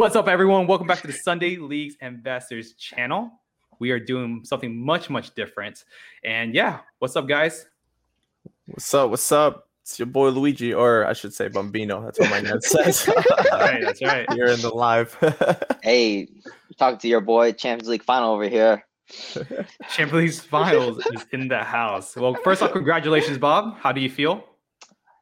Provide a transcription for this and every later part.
What's up, everyone? Welcome back to the Sunday Leagues Investors channel. We are doing something much, much different. And yeah, what's up, guys? What's up? What's up? It's your boy Luigi, or I should say Bambino. That's what my net says. That's right, that's right. You're in the live. Hey, talking to your boy, Champions League final over here. Champions League Finals is in the house. Well, first off, congratulations, Bob. How do you feel?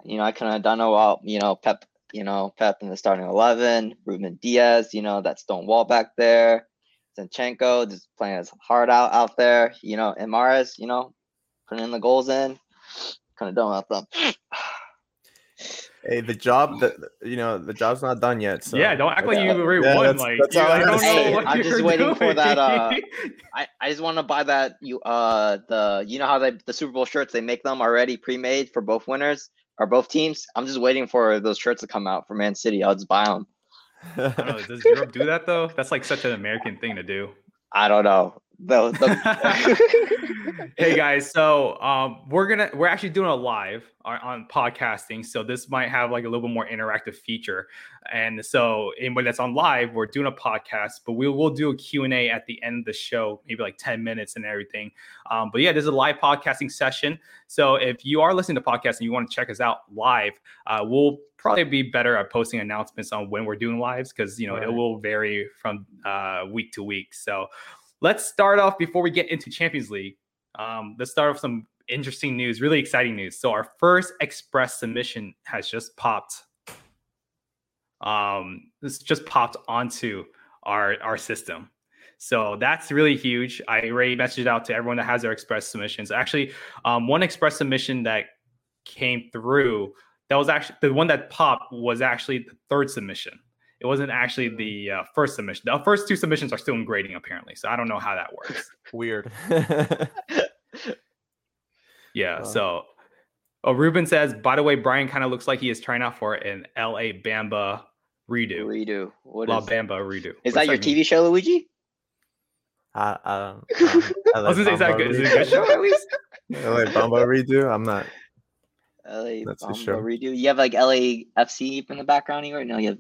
You know, I couldn't have done it without, you know, Pep, you know, Pep in the starting 11, Ruben Dias, you know, that stone wall back there, Zinchenko just playing his heart out out there, you know, and Mahrez, you know, putting in the goals in. Kind of done without them. hey, the job that you know, the job's not done yet. So yeah, don't act like you already Yeah, won. that's- Like, that's you- all I I don't gotta know say. what I'm just you're waiting for that, uh. I, I just want to buy that you uh the you know how they the Super Bowl shirts they make them already pre-made for both winners or both teams. I'm just waiting for those shirts to come out for Man City. I'll just buy them. I don't know, does Europe do that though? That's like such an American thing to do. I don't know. The, the, hey guys, so um, we're gonna we're actually doing a live on, on podcasting, so this might have like a little bit more interactive feature. And so anybody that's on live, we're doing a podcast, but we will do a Q and A at the end of the show, maybe like ten minutes and everything. Um, but yeah, this is a live podcasting session. So if you are listening to podcasts and you want to check us out live, uh, we'll probably be better at posting announcements on when we're doing lives because you know it will vary from uh, week to week. So let's start off before we get into Champions League. Um, let's start off some interesting news, really exciting news. So our first express submission has just popped. Um, this just popped onto our our system. So that's really huge. I already messaged out to everyone that has their express submissions. Actually, um, one express submission that came through that was actually the one that popped was actually the third submission. It wasn't actually the uh, first submission. The first two submissions are still in grading apparently. So I don't know how that works. Weird. Yeah. Wow. So, oh, Ruben says, by the way, Brian kind of looks like he is trying out for an LA Bamba redo. redo. What La is, Bamba redo. is What that your does mean? TV show, Luigi? I, I, um, I, I was gonna say, is that good? Is it a good show at least? LA Bamba redo. I'm not. LA That's the Bamba show. redo. You have like LAFC in the background here, or no? You have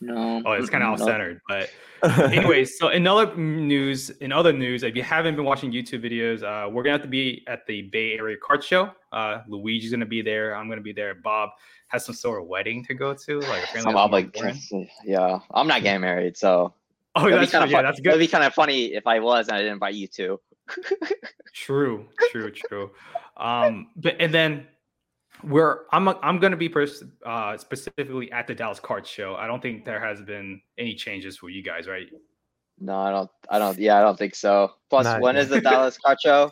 no. Oh, it's kind of off no. centered. But anyways, so in other news, in other news, if you haven't been watching YouTube videos, uh, we're gonna have to be at the Bay Area Card Show. Uh, Luigi's gonna be there. I'm gonna be there. Bob has some sort of wedding to go to. Like, apparently I'm like, yeah, I'm not getting married, so oh, it'd that's Yeah, fun. that's It'd be kind of funny if I was and I didn't invite you too. True, true, true. Um, but and then we're I'm I'm gonna be pers- uh, specifically at the Dallas Card Show. I don't think there has been any changes for you guys, right? No, I don't. I don't. Yeah, I don't think so. Plus, Not when yet. is the Dallas car show?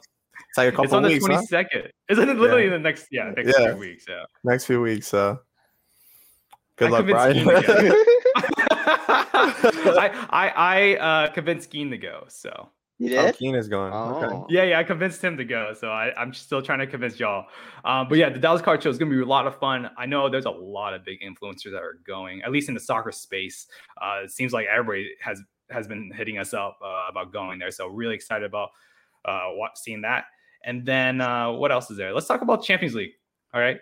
it's like a couple weeks, it's on the twenty second. twenty huh? Isn't it literally in the next yeah next Yeah. few weeks? Yeah. Next few weeks. So good I luck, Brian. Ian to I I I uh, convinced Keen to go. So You How did? Keen is going. Okay. Oh. yeah, yeah, I convinced him to go. So I, I'm still trying to convince y'all. Um, but yeah, the Dallas Card Show is going to be a lot of fun. I know there's a lot of big influencers that are going, at least in the soccer space. Uh, it seems like everybody has has been hitting us up uh, about going there. So really excited about uh, what, seeing that. And then uh, what else is there? Let's talk about Champions League. All right.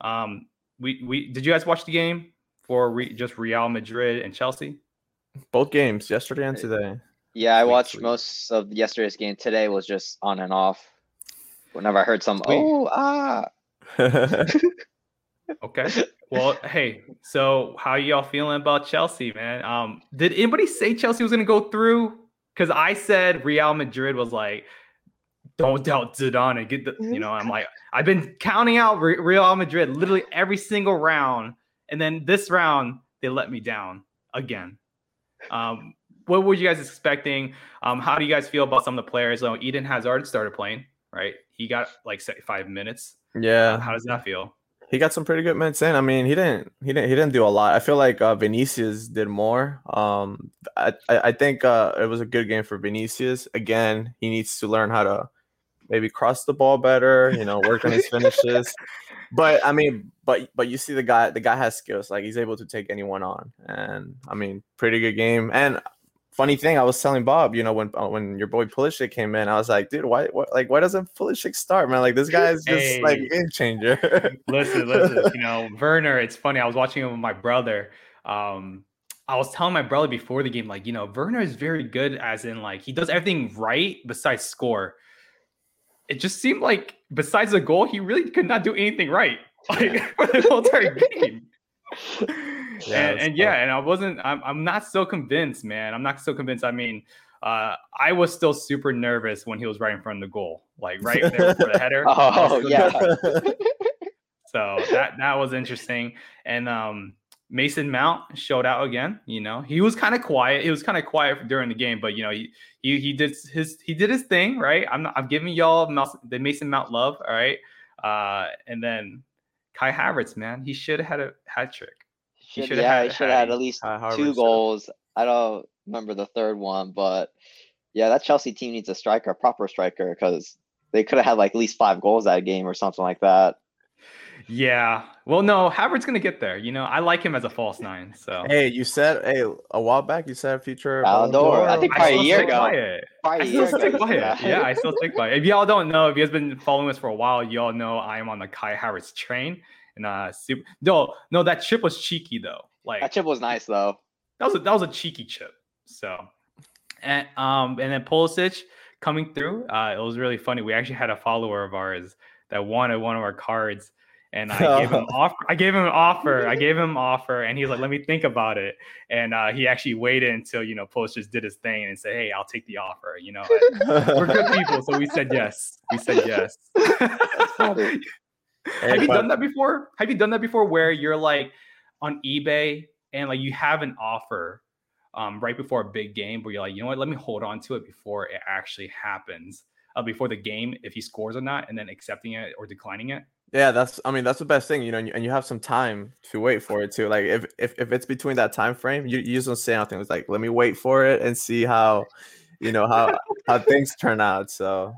Um, we we did you guys watch the game for re, just Real Madrid and Chelsea? Both games, yesterday and today. Yeah, I watched sweet. most of yesterday's game. Today was just on and off. Whenever I heard some, Sweet. oh ah, Okay. Well, hey, so how y'all feeling about Chelsea, man? Um, did anybody say Chelsea was gonna go through? Because I said Real Madrid was like, don't doubt Zidane and get the, you know, I'm like, I've been counting out Real Madrid literally every single round, and then this round they let me down again. Um, what were you guys expecting? Um, how do you guys feel about some of the players? So Eden Hazard started playing, right? He got like five minutes. yeah, How does that feel? he got some pretty good minutes in. I mean, he didn't he didn't he didn't do a lot. I feel like uh, Vinicius did more. Um, I I, I think uh, it was a good game for Vinicius. Again, he needs to learn how to maybe cross the ball better. You know, work on his finishes. But I mean, but but you see the guy the guy has skills. Like he's able to take anyone on, and I mean, pretty good game. And funny thing, I was telling Bob, you know, when uh, when your boy Pulisic came in, I was like, dude, why, what, like, why doesn't Pulisic start, man? Like this guy is just like Hey. a game changer. listen, listen. You know, Werner. It's funny. I was watching him with my brother. Um, I was telling my brother before the game, like, you know, Werner is very good, as in, like, he does everything right besides score. It just seemed like, besides the goal, he really could not do anything right, like, for the whole entire game. Yeah, and, and yeah, and I wasn't, I'm, I'm not so convinced, man. I'm not so convinced. I mean, uh, I was still super nervous when he was right in front of the goal, like right there for the header. Oh yeah. So that that was interesting. And um Mason Mount showed out again. You know, he was kind of quiet. He was kind of quiet during the game, but you know, he he, he did his he did his thing, right? I'm not, I'm giving y'all the Mason Mount love, all right. Uh, and then Kai Havertz, man, he should have had a hat trick. He Should, shoulda yeah, had he should have had Hattie. at least Kai Havertz two should've- goals. I don't remember the third one, but yeah, that Chelsea team needs a striker, a proper striker, because they could have had like at least five goals that game or something like that. Yeah. Well, no, Havertz's gonna get there. You know, I like him as a false nine. So hey, you said hey a while back you said future Ballon d'Or. I think I probably a year ago. by it. Probably I a still year stick ago, by it. yeah. Yeah, I still stick by it. If y'all don't know, if you guys been following us for a while, y'all know I am on the Kai Havertz train. And uh super no, no, that chip was cheeky though. Like That chip was nice though. that was a that was a cheeky chip. So and um and then Pulisic coming through. Uh it was really funny. We actually had a follower of ours that wanted one of our cards. And I gave him offer. I gave him an offer. I gave him an offer, and he's like, "Let me think about it." And uh, he actually waited until you know Pulisic did his thing and said, "Hey, I'll take the offer." You know, and we're good people, so we said yes. We said yes. Have you done that before? Have you done that before where you're like on eBay and like you have an offer um, right before a big game where you're like, you know what, let me hold on to it before it actually happens, uh, before the game, if he scores or not, and then accepting it or declining it? Yeah, that's. I mean, that's the best thing, you know, and you, and you have some time to wait for it too. Like, if if, if it's between that time frame, you, you just don't say anything. It's like, let me wait for it and see how, you know, how how things turn out. So,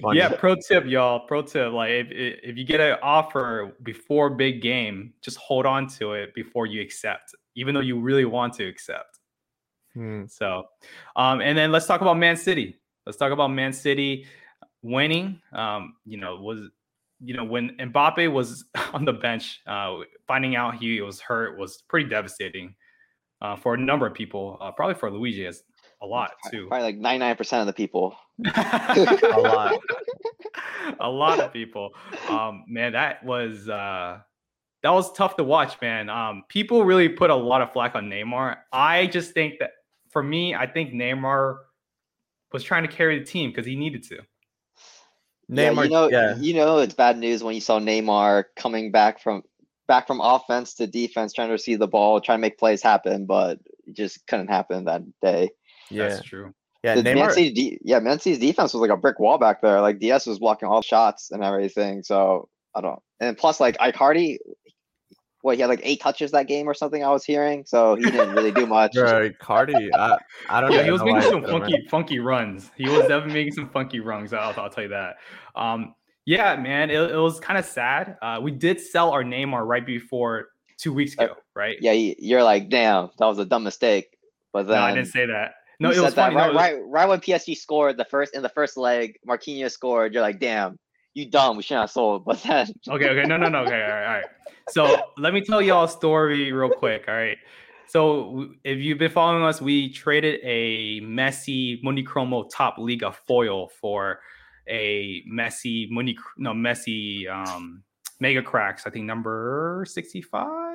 funny. Yeah, pro tip, y'all. Pro tip: like if if you get an offer before big game, just hold on to it before you accept, even though you really want to accept. Hmm. So, um, and then let's talk about Man City. Let's talk about Man City winning. Um, you know, was you know when Mbappe was on the bench, uh, finding out he was hurt was pretty devastating uh, for a number of people. Uh, probably for Luigi, as a lot too. Probably like ninety nine percent of the people. a lot. a lot of people. Um, man, that was uh, that was tough to watch, man. Um, people really put a lot of flack on Neymar. I just think that for me, I think Neymar was trying to carry the team because he needed to. yeah, Neymar, you know, yeah, you know, it's bad news when you saw Neymar coming back from back from offense to defense, trying to receive the ball, trying to make plays happen, but it just couldn't happen that day. Yeah, That's true. yeah. The Man Neymar, City, de- yeah, Man City's defense was like a brick wall back there. Like Dias was blocking all shots and everything. So I don't. And plus, like Icardi, what he had like eight touches that game or something. I was hearing, so he didn't really do much. bro, Cardi, I, I don't. Yeah, even he was making some he's doing funky, funky runs. He was definitely making some funky runs. I'll, I'll tell you that. Um, yeah, man, it, it was kind of sad. Uh, we did sell our Neymar right before two weeks Uh, ago, right? Yeah, you- you're like, damn, that was a dumb mistake. But then no, I didn't say that. No, it was funny. No, right, was- right, right when PSG scored the first in the first leg, Marquinhos scored. You're like, damn, you dumb. We shouldn't have sold. But then, okay, okay, no, no, no, okay, all right, all right. So let me tell y'all a story real quick. All right. So if you've been following us, we traded a Messi Mundicromo Top Liga foil for a Messi Muni no Messi um Mega Cracks. I think number sixty five.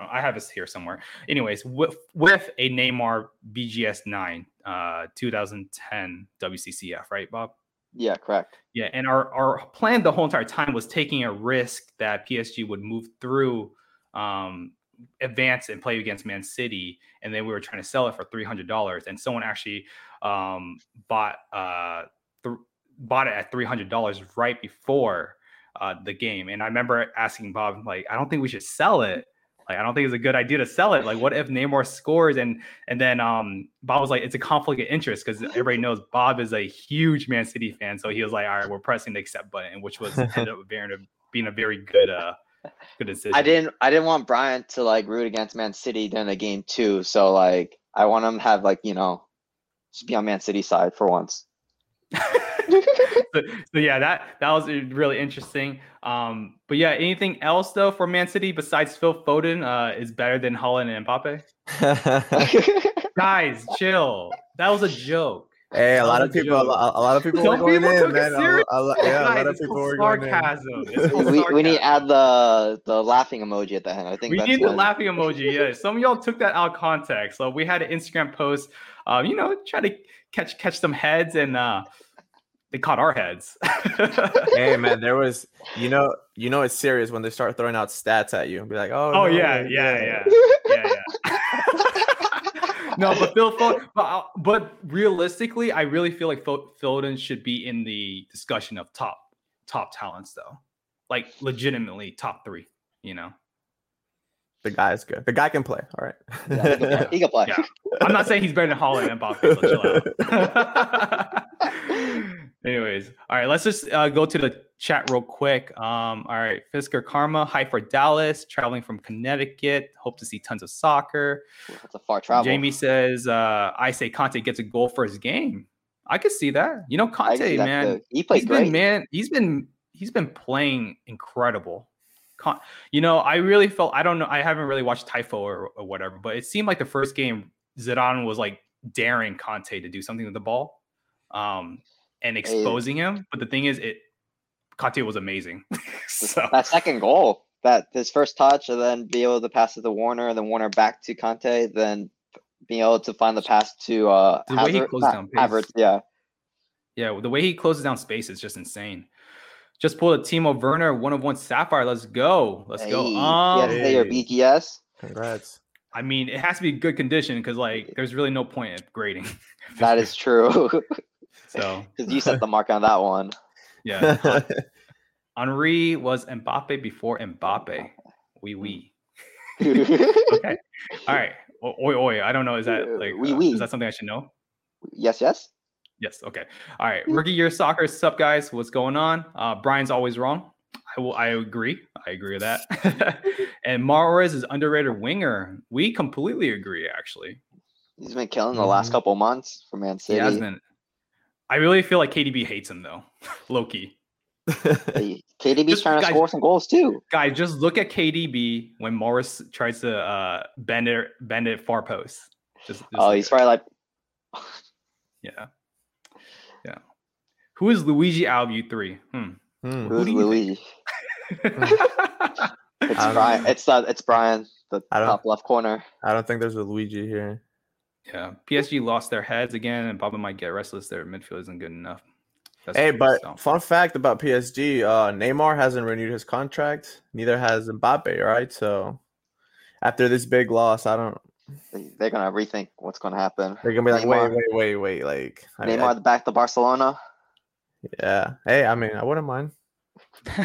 I have this here somewhere. Anyways, with, with a Neymar BGS nine, uh, 2010 WCCF, right, Bob? yeah, correct. Yeah, and our our plan the whole entire time was taking a risk that PSG would move through, um, advance and play against Man City, and then we were trying to sell it for three hundred dollars, and someone actually um, bought uh, th- bought it at three hundred dollars right before uh, the game, and I remember asking Bob like, I don't think we should sell it. Like, I don't think it's a good idea to sell it. Like, what if Neymar scores and and then um Bob was like, it's a conflict of interest because everybody knows Bob is a huge Man City fan. So he was like, all right, we're pressing the accept button, which was ended up being a, being a very good uh good decision. I didn't I didn't want Brian to like root against Man City during the game too. So like I want him to have like, you know, just be on Man City side for once. so, so, yeah, that that was really interesting. Um, but yeah, anything else though for Man City besides Phil Foden uh, is better than Haaland and Mbappe? Guys, chill. That was a joke. Hey, a lot of people, a lot, a lot, of people Some were going people in, man. A, a, yeah, Guys, a lot of people called were going in. sarcasm. we, we need to add the the laughing emoji at the end. I think We that's need the what- laughing emoji. Yeah, some of y'all took that out of context. So we had an Instagram post. Um, you know, try to catch catch some heads, and uh, they caught our heads. Hey, man, there was, you know, you know, it's serious when they start throwing out stats at you and be like, oh, Oh no, yeah, yeah, yeah, yeah, yeah. no, but Phil Foden, but uh, but realistically, I really feel like Phil Foden should be in the discussion of top top talents, though. Like legitimately top three. You know, The guy is good. The guy can play. All right. Yeah, he, can play. he can play. Yeah. I'm not saying he's better than Haaland and Mbappe. So chill out. Anyways, all right, let's just uh, go to the chat real quick. Um, all right, Fisker Karma, hi for Dallas, traveling from Connecticut. Hope to see tons of soccer. That's a far travel. Jamie says, uh, I say Kanté gets a goal for his game. I could see that. You know, Kanté, man, too. he played he's great. been man, he's been he's been playing incredible. Con- you know, I really felt I don't know, I haven't really watched Typho or, or whatever, but it seemed like the first game Zidane was like daring Kanté to do something with the ball, um, and exposing him. But the thing is, it Kanté was amazing. so that second goal, that his first touch, and then be able to pass it to Werner, and then Werner back to Kanté, then being able to find the pass to uh The way he closed not down. Havertz, yeah. Yeah, the way he closes down space is just insane. Just pulled a Timo Werner one of one sapphire. Let's go. Let's go. Hey, Um, PSA or Hey. BGS. Congrats. I mean, it has to be good condition because like there's really no point in grading. That is true. so Because you set the mark on that one. yeah. Henry was Mbappe before Mbappe. Oui, oui. Okay. All right. O- Oi, oi. I don't know. Is that like oui, uh, oui. is that something I should know? yes, yes. Yes. Okay. All right. Rookie year soccer. What's up, guys? What's going on? Uh, Brian's always wrong. I will. I agree. I agree with that. and Mahrez is underrated winger. We completely agree. Actually, He's been killing the last Mhm. couple months for Man City. he City. has been. I really feel like KDB hates him though. Loki. Hey, KDB's Just- trying to guys- score some goals too. Guys, just look at KDB when Mahrez tries to uh, bend it, bend it far post. Just, just Oh, he's at it. probably like, yeah, yeah. Who is Luigi out of you three? Hmm. Hmm. who's do? Luigi? It's Um, Brian. It's uh, it's Brian, the top left corner. I don't think there's a Luigi here. Yeah, PSG lost their heads again, and Baba might get restless. Their midfield isn't good enough. That's Hey, but so. fun fact about PSG: uh, Neymar hasn't renewed his contract. Neither has Mbappe. Right, so after this big loss, I don't. They- They're gonna rethink what's gonna happen. They're gonna be like, Neymar- wait, wait, wait, wait. Like, I mean, Neymar back to Barcelona. I- yeah. Hey, I mean, I wouldn't mind. all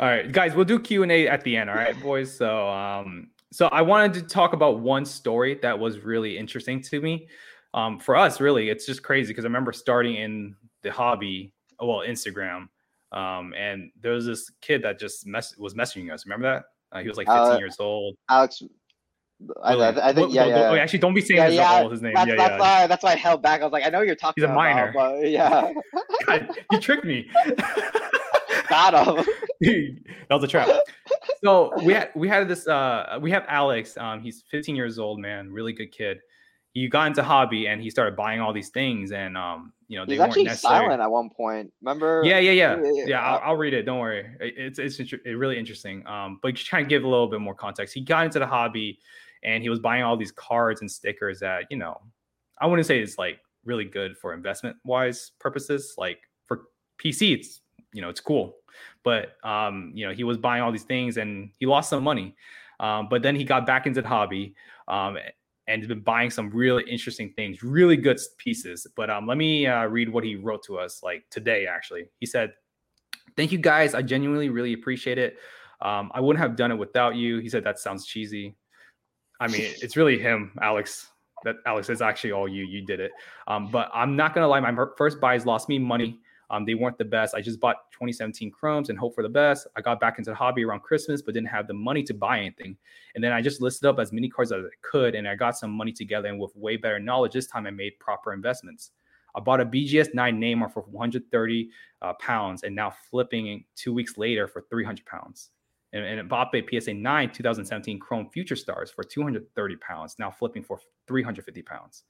right, guys, we'll do Q and A at the end. All right, boys. So, um, so I wanted to talk about one story that was really interesting to me. Um, for us, really, it's just crazy because I remember starting in the hobby, well, Instagram, um, and there was this kid that just mess- was messaging us. Remember that? Uh, he was like 15 Uh, years old. Alex. I, I, think yeah, yeah. yeah. actually, don't be saying yeah, his, yeah, his name. That's, yeah, that's yeah. why that's why I held back. I was like, I know you're talking He's a about, minor. but yeah, God, you tricked me. got him. that was a trap. So we had we had this uh we have Alex. Um he's 15 years old, man, really good kid. He got into hobby and he started buying all these things and um you know they He's weren't actually necessary. silent at one point. Remember? Yeah, yeah, yeah, Yeah. I'll, I'll read it. Don't worry. It- It's it's it really interesting. Um, but just trying to give a little bit more context. He got into the hobby, and he was buying all these cards and stickers that you know, I wouldn't say it's like really good for investment wise purposes. Like for PC, it's you know it's cool, but um, you know he was buying all these things and he lost some money. Um, but then he got back into the hobby. Um, and has been buying some really interesting things, really good pieces. But um, let me uh, read what he wrote to us like today. Actually, he said, "Thank you guys. I genuinely really appreciate it. Um, I wouldn't have done it without you." He said that sounds cheesy. I mean, it's really him, Alex. That Alex is actually all you. You did it. Um, but I'm not gonna lie. My first buys lost me money. Um, they weren't the best. I just bought 2017 Chromes and hope for the best. I got back into the hobby around Christmas, but didn't have the money to buy anything. And then I just listed up as many cards as I could, and I got some money together. And with way better knowledge, this time I made proper investments. I bought a BGS 9 Neymar for 130 uh, pounds and now flipping two weeks later for 300 pounds. And, and Mbappe PSA 9 2017 Chrome Future Stars for 230 pounds, now flipping for 350 pounds.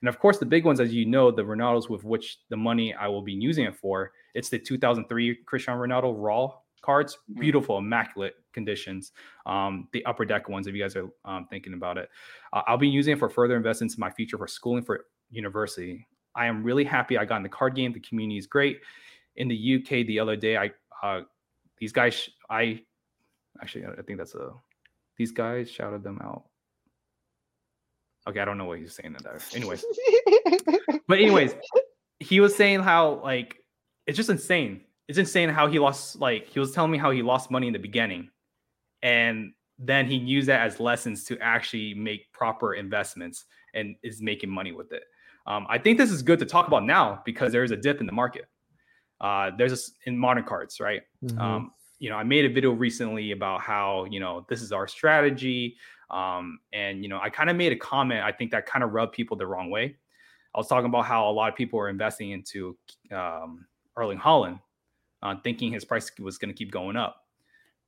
And of course, the big ones, as you know, the Ronaldos with which the money I will be using it for, it's the 2003 Cristiano Ronaldo Raw cards, Mhm. beautiful, immaculate conditions. Um, the upper deck ones, if you guys are um, thinking about it, uh, I'll be using it for further investments in my future for schooling for university. I am really happy I got in the card game. The community is great. In the UK, the other day, I uh, these guys, I actually, I think that's a these guys shouted them out. Okay, I don't know what he's saying in there. Anyways, but anyways, he was saying how like it's just insane. It's insane how he lost like he was telling me how he lost money in the beginning and then he used that as lessons to actually make proper investments and is making money with it. Um, I think this is good to talk about now because there is a dip in the market. Uh, there's this in modern cards, right? Mhm. Um, you know, I made a video recently about how you know this is our strategy, um, and you know, I kind of made a comment. I think that kind of rubbed people the wrong way. I was talking about how a lot of people are investing into um, Erling Haaland, uh, thinking his price was going to keep going up.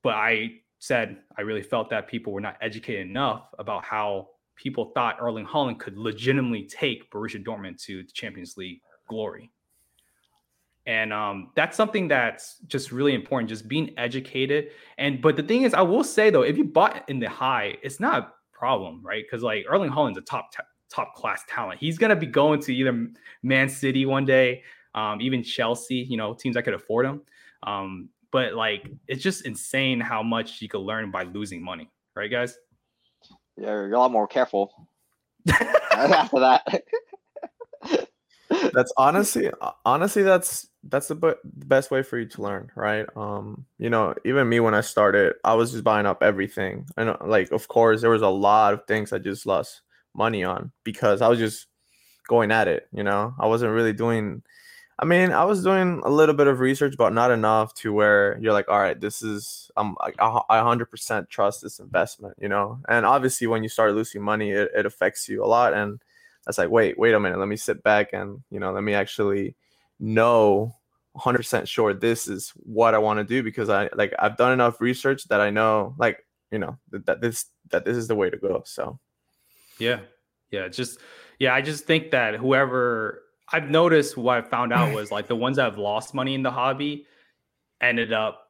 But I said I really felt that people were not educated enough about how people thought Erling Haaland could legitimately take Borussia Dortmund to the Champions League glory. And um, that's something that's just really important, just being educated. And but the thing is, I will say though, if you bought in the high, it's not a problem, right? Because like Erling Haaland's a top t- top class talent. He's gonna be going to either Man City one day, um, even Chelsea, you know, teams that could afford him. Um, but like it's just insane how much you could learn by losing money, right, guys? Yeah, you're a lot more careful after that. That's honestly honestly that's that's the, the best way for you to learn right? Um you know even me when i started i was just buying up everything. And uh, like of course there was a lot of things i just lost money on because i was just going at it you know? I wasn't really doing i mean i was doing a little bit of research but not enough to where you're like all right this is i'm i, I 100% trust this investment you know? And obviously when you start losing money it, it affects you a lot. And that's like wait wait a minute let me sit back and you know let me actually know 100% sure this is what i want to do because i like i've done enough research that i know like you know that, that this that this is the way to go so Yeah. Yeah. Just, yeah. I just think that whoever I've noticed what I found out was like the ones that have lost money in the hobby ended up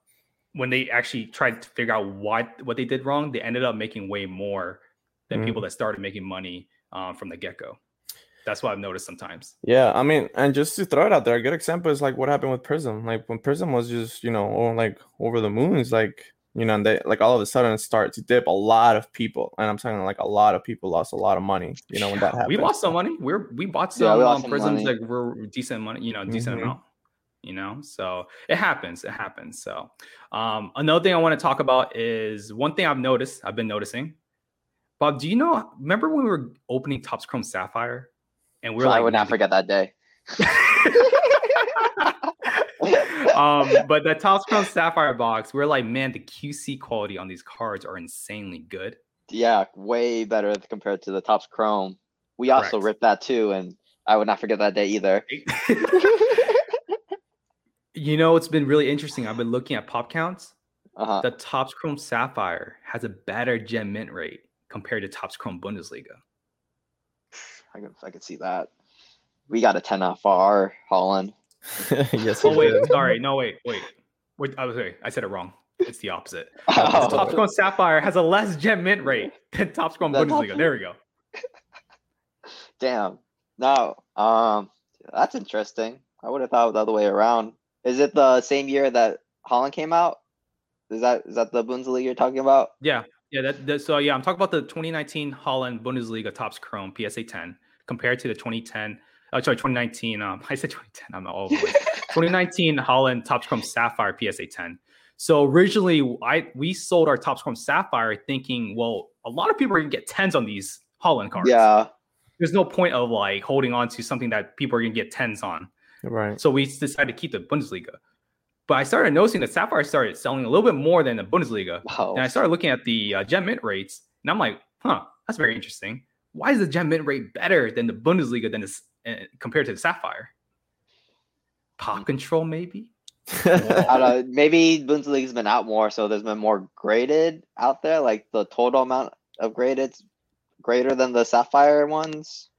when they actually tried to figure out what what they did wrong, they ended up making way more than Mm. people that started making money um, from the get go. That's what I've noticed sometimes. Yeah, I mean, and just to throw it out there, a good example is like what happened with Prizm. Like when Prizm was just, you know, oh, like over the moon, it's like, you know, and they like all of a sudden start to dip. A lot of people, and I'm talking like a lot of people lost a lot of money, you know, when that happened. We lost some money. We're we bought some Yeah, we lost um, some Prizms money. that were decent money, you know, decent Mhm. amount. You know, so it happens. It happens. So um, another thing I want to talk about is one thing I've noticed. I've been noticing. Bob, do you know? Remember when we were opening Topps Chrome Sapphire, and we are I like, I would not forget that day. um, but the Topps Chrome Sapphire box, we're like, man, the QC quality on these cards are insanely good. Yeah, way better compared to the Topps Chrome. We also Correct. ripped that too, and I would not forget that day either. you know, it's been really interesting. I've been looking at pop counts. uh-huh. the Topps Chrome Sapphire has a better gem mint rate compared to Topps Chrome Bundesliga. I can I can see that. We got a 10 off our Haaland. yes. Oh wait, did. sorry, no wait, wait, wait. I was sorry, I said it wrong. It's the opposite. The Oh, Topps Chrome Sapphire has a less gem mint rate than Topps Chrome Than Bundesliga. Topps- There we go. damn. No. Um that's interesting. I would have thought the other way around. Is it the same year that Haaland came out? Is that is that the Bundesliga you're talking about? Yeah, yeah. That, that so yeah, I'm talking about the 2019 Haaland Bundesliga Topps Chrome PSA 10 compared to the 2010. Oh, sorry, 2019. Um, I said 2010. I'm all over. 2019 Haaland Topps Chrome Sapphire PSA 10. So originally, I we sold our Topps Chrome Sapphire thinking, well, a lot of people are gonna get tens on these Haaland cards. Yeah. There's no point of like holding on to something that people are gonna get tens on. right. So we decided to keep the Bundesliga. But I started noticing that Sapphire started selling a little bit more than the Bundesliga. Oh, And I started looking at the uh, gem mint rates, and I'm like, huh, that's very interesting. Why is the gem mint rate better than the Bundesliga than this eh, compared to the Sapphire. Pop control, maybe. I don't know. Maybe Bundesliga's been out more, so there's been more graded out there. Like the total amount of graded greater than the Sapphire ones.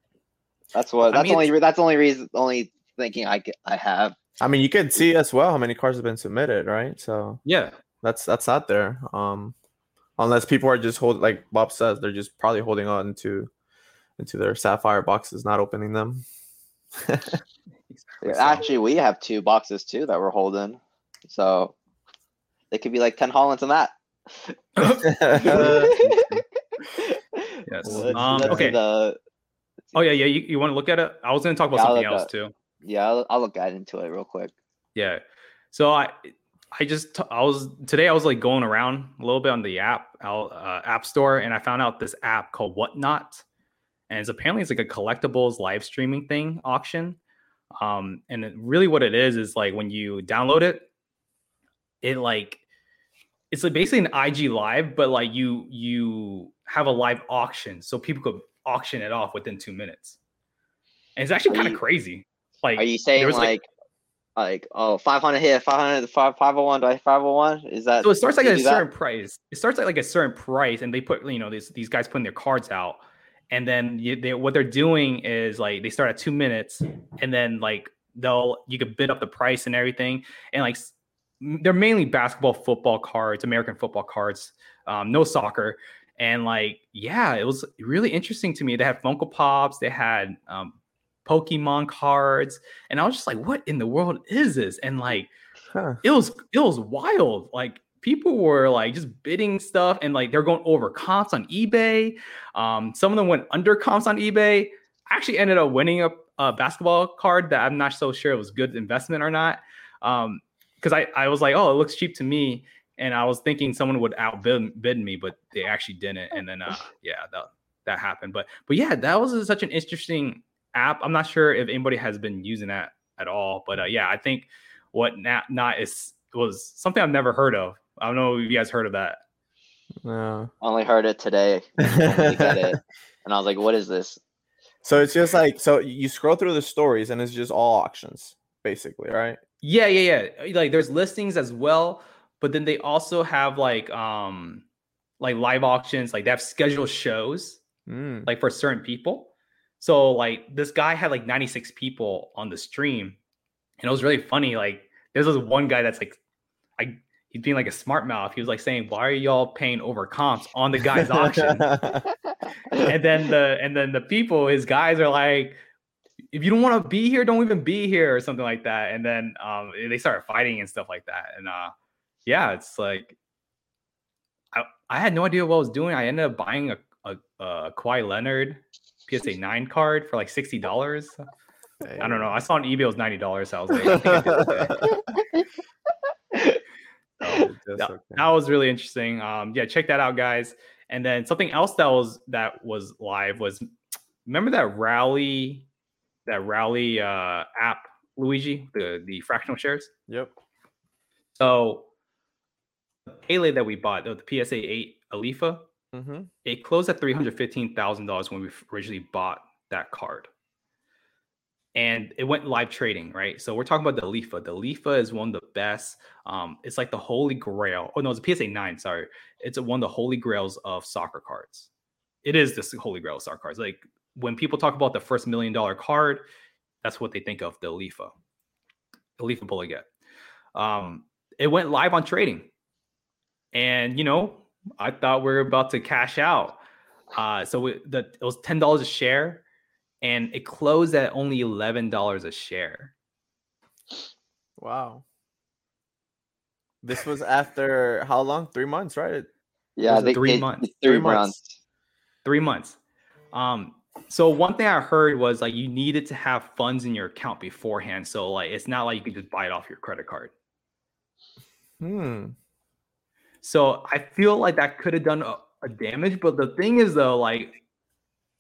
That's what. I That's mean, only. That's only reason. Only thinking I I have. I mean, you can see as well how many cars have been submitted, right? So Yeah, that's that's out there. Um, unless people are just hold like Bob says, they're just probably holding on to into their sapphire boxes, not opening them. exactly. Actually, we have two boxes too that we're holding, so they could be like ten Haalands in that. Yes. Um, okay. the- oh yeah, yeah. You, you want to look at it? I was going to talk about Yeah, something else at- too. Yeah, I'll, I'll look at into it real quick. Yeah. So I I just t- I was today I was like going around a little bit on the app uh, app store and I found out this app called Whatnot, and it's apparently it's like a collectibles live streaming thing auction. Um, and it, really what it is is like when you download it, it like it's like basically an IG live, but like you you have a live auction, so people could auction it off within two minutes. And it's actually kind of crazy. Like, Are you saying was, like, like, oh 500 here, 500, 5, 501 by 501? Is that So it starts like at a do that? certain price. It starts at like a certain price, and they put you know these these guys putting their cards out, and then you, they, what they're doing is like they start at two minutes, and then like they'll you could bid up the price and everything, and like they're mainly basketball, football cards, American football cards, um, no soccer, and like yeah, it was really interesting to me. They had Funko Pops, they had um, Pokemon cards, and I was just like, what in the world is this? And like Huh. it was it was wild. Like people were like just bidding stuff and like they're going over comps on eBay. Um, some of them went under comps on eBay. I actually ended up winning a, a basketball card that I'm not so sure it was good investment or not. Um, because I, I was like, oh, it looks cheap to me. And I was thinking someone would outbid bid me, but they actually didn't. And then uh yeah, that that happened. But but yeah, that was such an interesting app. I'm not sure if anybody has been using that at all. But uh, yeah, I think what not not is was something I've never heard of. I don't know if you guys heard of that. No, Only heard it today. It. And I was like, what is this? So it's just like so you scroll through the stories and it's just all auctions, basically, right? Yeah, yeah, yeah. Like there's listings as well, but then they also have like um like live auctions, like they have scheduled shows Mm. like for certain people. So like this guy had like 96 people on the stream, and it was really funny. Like there's this one guy that's like, I he's being like a smart mouth. He was like saying, "Why are y'all paying over comps on the guy's auction?" and then the and then the people, his guys are like, "If you don't want to be here, don't even be here," or something like that. And then um they started fighting and stuff like that. And uh yeah, it's like I I had no idea what I was doing. I ended up buying a a, a Kawhi Leonard PSA nine card for like sixty dollars. I don't know. I saw on eBay it was ninety dollars. So I was like, I think I okay. That, that was really interesting. Um, yeah, check that out, guys. And then something else that was that was live was remember that rally, that rally uh, app, Luigi, the the fractional shares. Yep. So the Pele that we bought, the, the PSA eight Alifa, Mm-hmm. it closed at three hundred fifteen thousand dollars when we originally bought that card, and it went live trading. Right, so we're talking about the Lifa. The Lifa is one of the best. Um, it's like the holy grail. Oh no, it's a PSA nine. Sorry, it's one of the holy grails of soccer cards. It is this holy grail of soccer cards. Like when people talk about the first million dollar card, that's what they think of the Lifa. The Lifa Bullet. Um, it went live on trading, and you know I thought we were about to cash out. Uh, so it, the, it was ten dollars a share, and it closed at only eleven dollars a share. Wow. This was after how long? Three months, right? Yeah, was I think three it- months. it's Three, Three months. months. Three months. Um, so one thing I heard was like you needed to have funds in your account beforehand. So like it's not like you could just buy it off your credit card. Hmm. So I feel like that could have done a, a damage. But the thing is though, like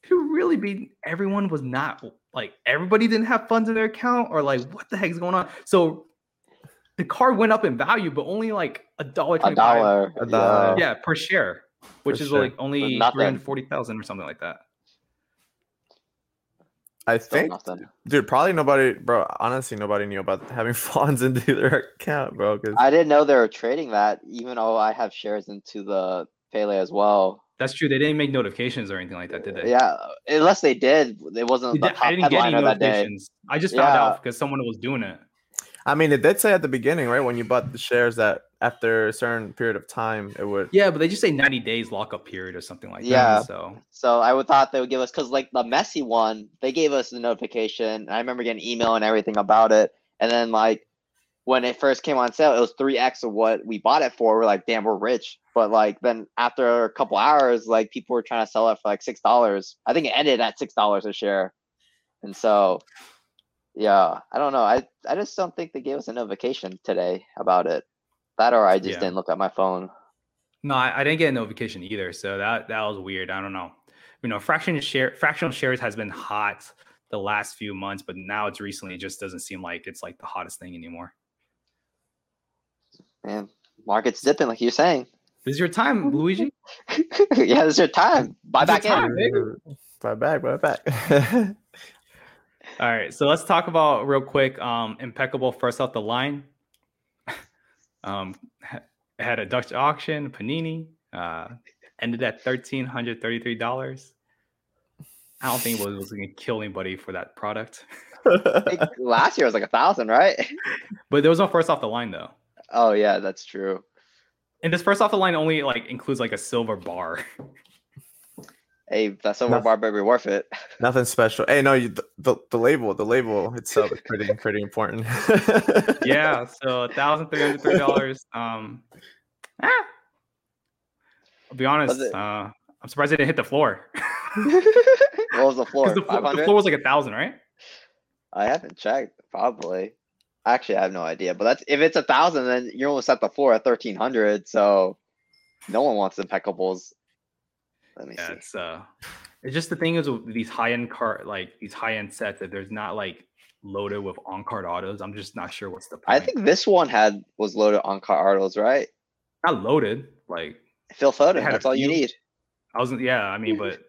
to really be everyone was not like everybody didn't have funds in their account or like what the heck is going on? So the card went up in value, but only like a dollar A dollar. Yeah, per share, which Per is share. like only nothing. three hundred forty thousand or something like that. I Still think, nothing. dude, probably nobody, bro. Honestly, nobody knew about having funds into their account, bro. Because I didn't know they were trading that, even though I have shares into the Pele as well. That's true. They didn't make notifications or anything like that, did they? Yeah, unless they did, it wasn't the did- top I didn't get any headliner that day. notifications. I just found Yeah. out because someone was doing it. I mean, it did say at the beginning, right, when you bought the shares, that after a certain period of time, it would. Yeah, but they just say 90 days lockup period or something like Yeah. that. So So I would thought they would give us because like the Messi one, they gave us the notification. I remember getting email and everything about it. And then like when it first came on sale, it was three x of what we bought it for. We're like, damn, we're rich. But like then after a couple hours, like people were trying to sell it for like six dollars. I think it ended at six dollars a share. And so yeah, I don't know. I I just don't think they gave us a notification today about it. That or I just Yeah. didn't look at my phone. no, I, I didn't get a notification either. So that that was weird. I don't know. You know, fraction share fractional shares has been hot the last few months, but now it's recently it just doesn't seem like it's like the hottest thing anymore. Man, market's dipping like you're saying. This is your time, Luigi. yeah, this is your time. Buy It's your back in. time. baby. Buy back, buy back. All right, so let's talk about real quick. Um, impeccable first off the line. um, had a Dutch auction, Panini, uh, ended at thirteen hundred thirty-three dollars. I don't think it was, was going to kill anybody for that product, last year was like a thousand, right? but there was no first off the line though. Oh yeah, that's true. And this first off the line only like includes like a silver bar. Hey, that's silver Noth- bar better be worth it. Nothing special. Hey, no, you, the, the the label, the label itself is pretty pretty important. yeah, so thousand three hundred three dollars. Um, ah. I'll be honest. it- Uh, I'm surprised it didn't hit the floor. what was the floor? The, Five the floor was like a thousand, right? I haven't checked. Probably. Actually, I have no idea. But that's if it's a thousand, then you're almost at the floor at thirteen hundred. So no one wants impeccables. Let me Yeah, see. it's uh, it's just the thing is with these high end card like these high end sets that there's not like loaded with on card autos. I'm just not sure what's the point. I think this one had was loaded on card autos, right? not loaded. Like Phil Foden. That's all you need. I wasn't. Yeah, I mean, but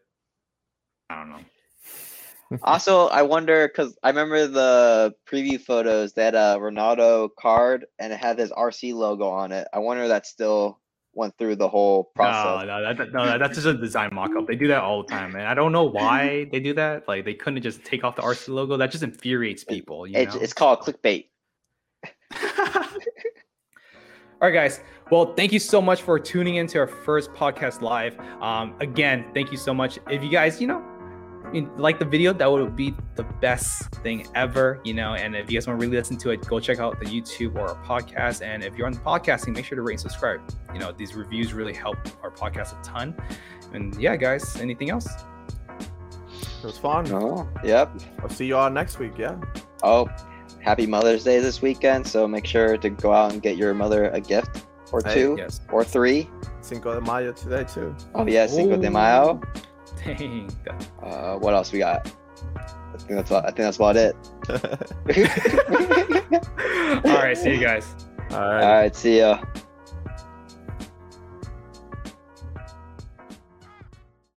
I don't know. Also, I wonder because I remember the preview photos that uh Ronaldo card and it had his RC logo on it. I wonder if that still went through the whole process. no, that, that- no, that's just a design mock-up. They do that all the time, and I don't know why they do that. Like they couldn't just take off the RC logo. That just infuriates people. You It's, know? it's called clickbait. All right, guys. Well, thank you so much for tuning into our first podcast live. Um, again, thank you so much. If you guys, you know, you like the video, that would be the best thing ever, you know. And if you guys want to really listen to it, go check out the YouTube or our podcast. And if you're on the podcasting, make sure to rate and subscribe. You know, these reviews really help our podcast a ton. And yeah, guys, anything else? it was fun. Oh, yep. I'll see you all next week. Yeah. Oh, happy Mother's Day this weekend. So make sure to go out and get your mother a gift or Hey, two Yes. or three. Cinco de Mayo today too. Oh, yeah, Cinco de Mayo. Dang. Uh, what else we got? I think that's about, I think that's about it. All right, see you guys. all All right. right, see ya.